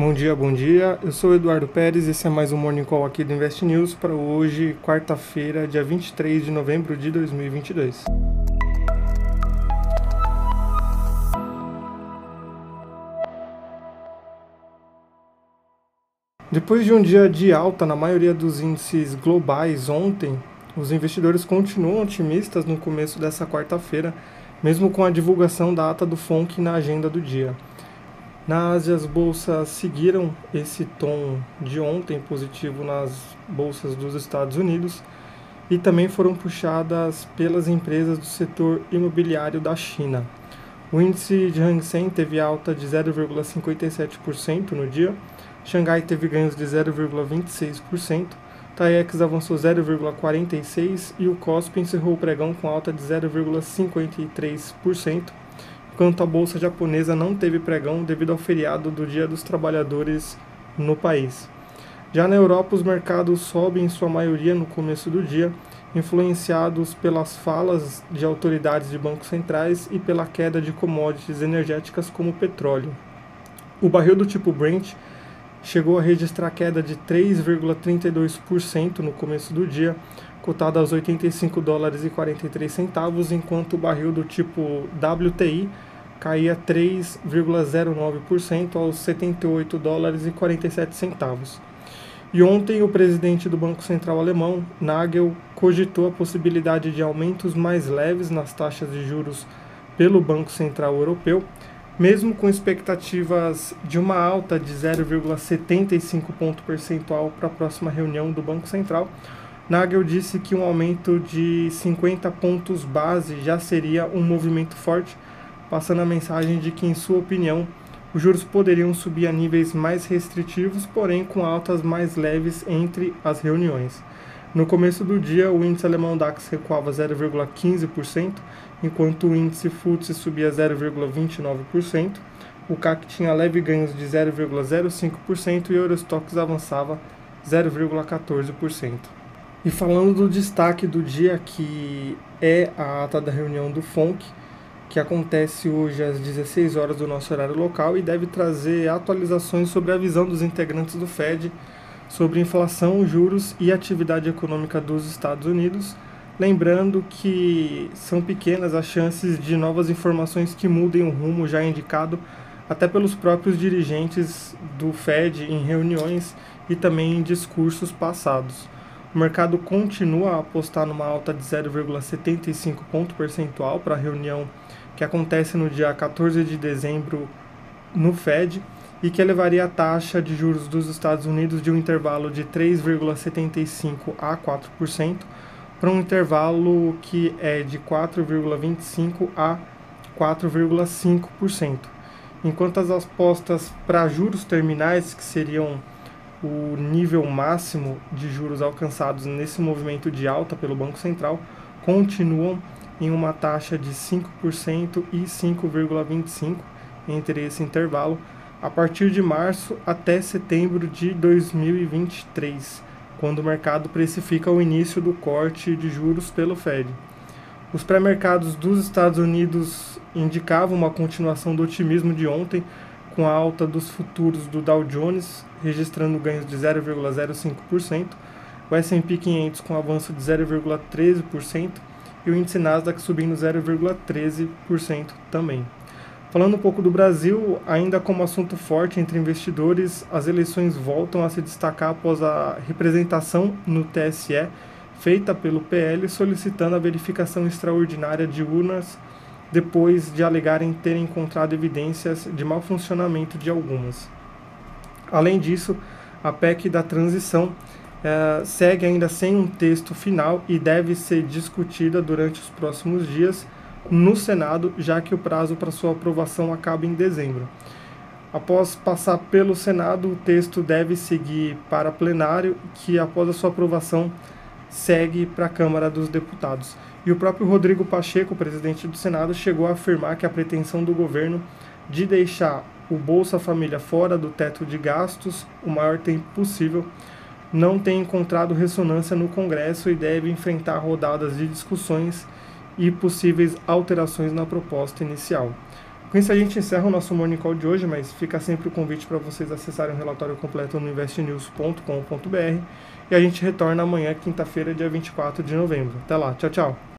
Bom dia, bom dia. Eu sou Eduardo Pérez esse é mais um Morning Call aqui do Invest News para hoje, quarta-feira, dia 23 de novembro de 2022. Depois de um dia de alta na maioria dos índices globais ontem, os investidores continuam otimistas no começo dessa quarta-feira, mesmo com a divulgação da ata do FONC na agenda do dia. Na Ásia, as bolsas seguiram esse tom de ontem positivo nas bolsas dos Estados Unidos e também foram puxadas pelas empresas do setor imobiliário da China. O índice de Hang Seng teve alta de 0,57% no dia, Xangai teve ganhos de 0,26%, TAIEX avançou 0,46% e o COSP encerrou o pregão com alta de 0,53%, enquanto a bolsa japonesa não teve pregão devido ao feriado do Dia dos Trabalhadores no país. Já na Europa, os mercados sobem em sua maioria no começo do dia, influenciados pelas falas de autoridades de bancos centrais e pela queda de commodities energéticas como o petróleo. O barril do tipo Brent chegou a registrar queda de 3,32% no começo do dia, cotado aos 85 dólares e 43 centavos, enquanto o barril do tipo WTI caía 3,09% aos 78 dólares e 47 centavos. E ontem o presidente do Banco Central alemão, Nagel, cogitou a possibilidade de aumentos mais leves nas taxas de juros pelo Banco Central Europeu, mesmo com expectativas de uma alta de 0,75 ponto percentual para a próxima reunião do Banco Central. Nagel disse que um aumento de 50 pontos base já seria um movimento forte passando a mensagem de que, em sua opinião, os juros poderiam subir a níveis mais restritivos, porém com altas mais leves entre as reuniões. No começo do dia, o índice alemão DAX recuava 0,15%, enquanto o índice FTSE subia 0,29%, o CAC tinha leve ganhos de 0,05% e o Eurostox avançava 0,14%. E falando do destaque do dia, que é a ata da reunião do FONC, que acontece hoje às 16 horas do nosso horário local e deve trazer atualizações sobre a visão dos integrantes do Fed sobre inflação, juros e atividade econômica dos Estados Unidos. Lembrando que são pequenas as chances de novas informações que mudem o rumo já indicado até pelos próprios dirigentes do Fed em reuniões e também em discursos passados. O mercado continua a apostar numa alta de 0,75 ponto percentual para a reunião que acontece no dia 14 de dezembro no Fed e que elevaria a taxa de juros dos Estados Unidos de um intervalo de 3,75% a 4% para um intervalo que é de 4,25% a 4,5%. Enquanto as apostas para juros terminais, que seriam o nível máximo de juros alcançados nesse movimento de alta pelo Banco Central, continuam em uma taxa de 5% e 5,25% entre esse intervalo a partir de março até setembro de 2023, quando o mercado precifica o início do corte de juros pelo Fed. Os pré-mercados dos Estados Unidos indicavam uma continuação do otimismo de ontem, com a alta dos futuros do Dow Jones registrando ganhos de 0,05%, o S&P 500 com avanço de 0,13% e o índice Nasdaq subindo 0,13% também. Falando um pouco do Brasil, ainda como assunto forte entre investidores, as eleições voltam a se destacar após a representação no TSE feita pelo PL solicitando a verificação extraordinária de urnas depois de alegarem terem encontrado evidências de mau funcionamento de algumas. Além disso, a PEC da transição é, segue ainda sem um texto final e deve ser discutida durante os próximos dias no Senado, já que o prazo para sua aprovação acaba em dezembro. Após passar pelo Senado, o texto deve seguir para plenário, que após a sua aprovação segue para a Câmara dos Deputados. E o próprio Rodrigo Pacheco, presidente do Senado, chegou a afirmar que a pretensão do governo de deixar o Bolsa Família fora do teto de gastos o maior tempo possível não tem encontrado ressonância no Congresso e deve enfrentar rodadas de discussões e possíveis alterações na proposta inicial. Com isso a gente encerra o nosso Morning Call de hoje, mas fica sempre o convite para vocês acessarem o relatório completo no investnews.com.br e a gente retorna amanhã, quinta-feira, dia 24 de novembro. Até lá, tchau, tchau.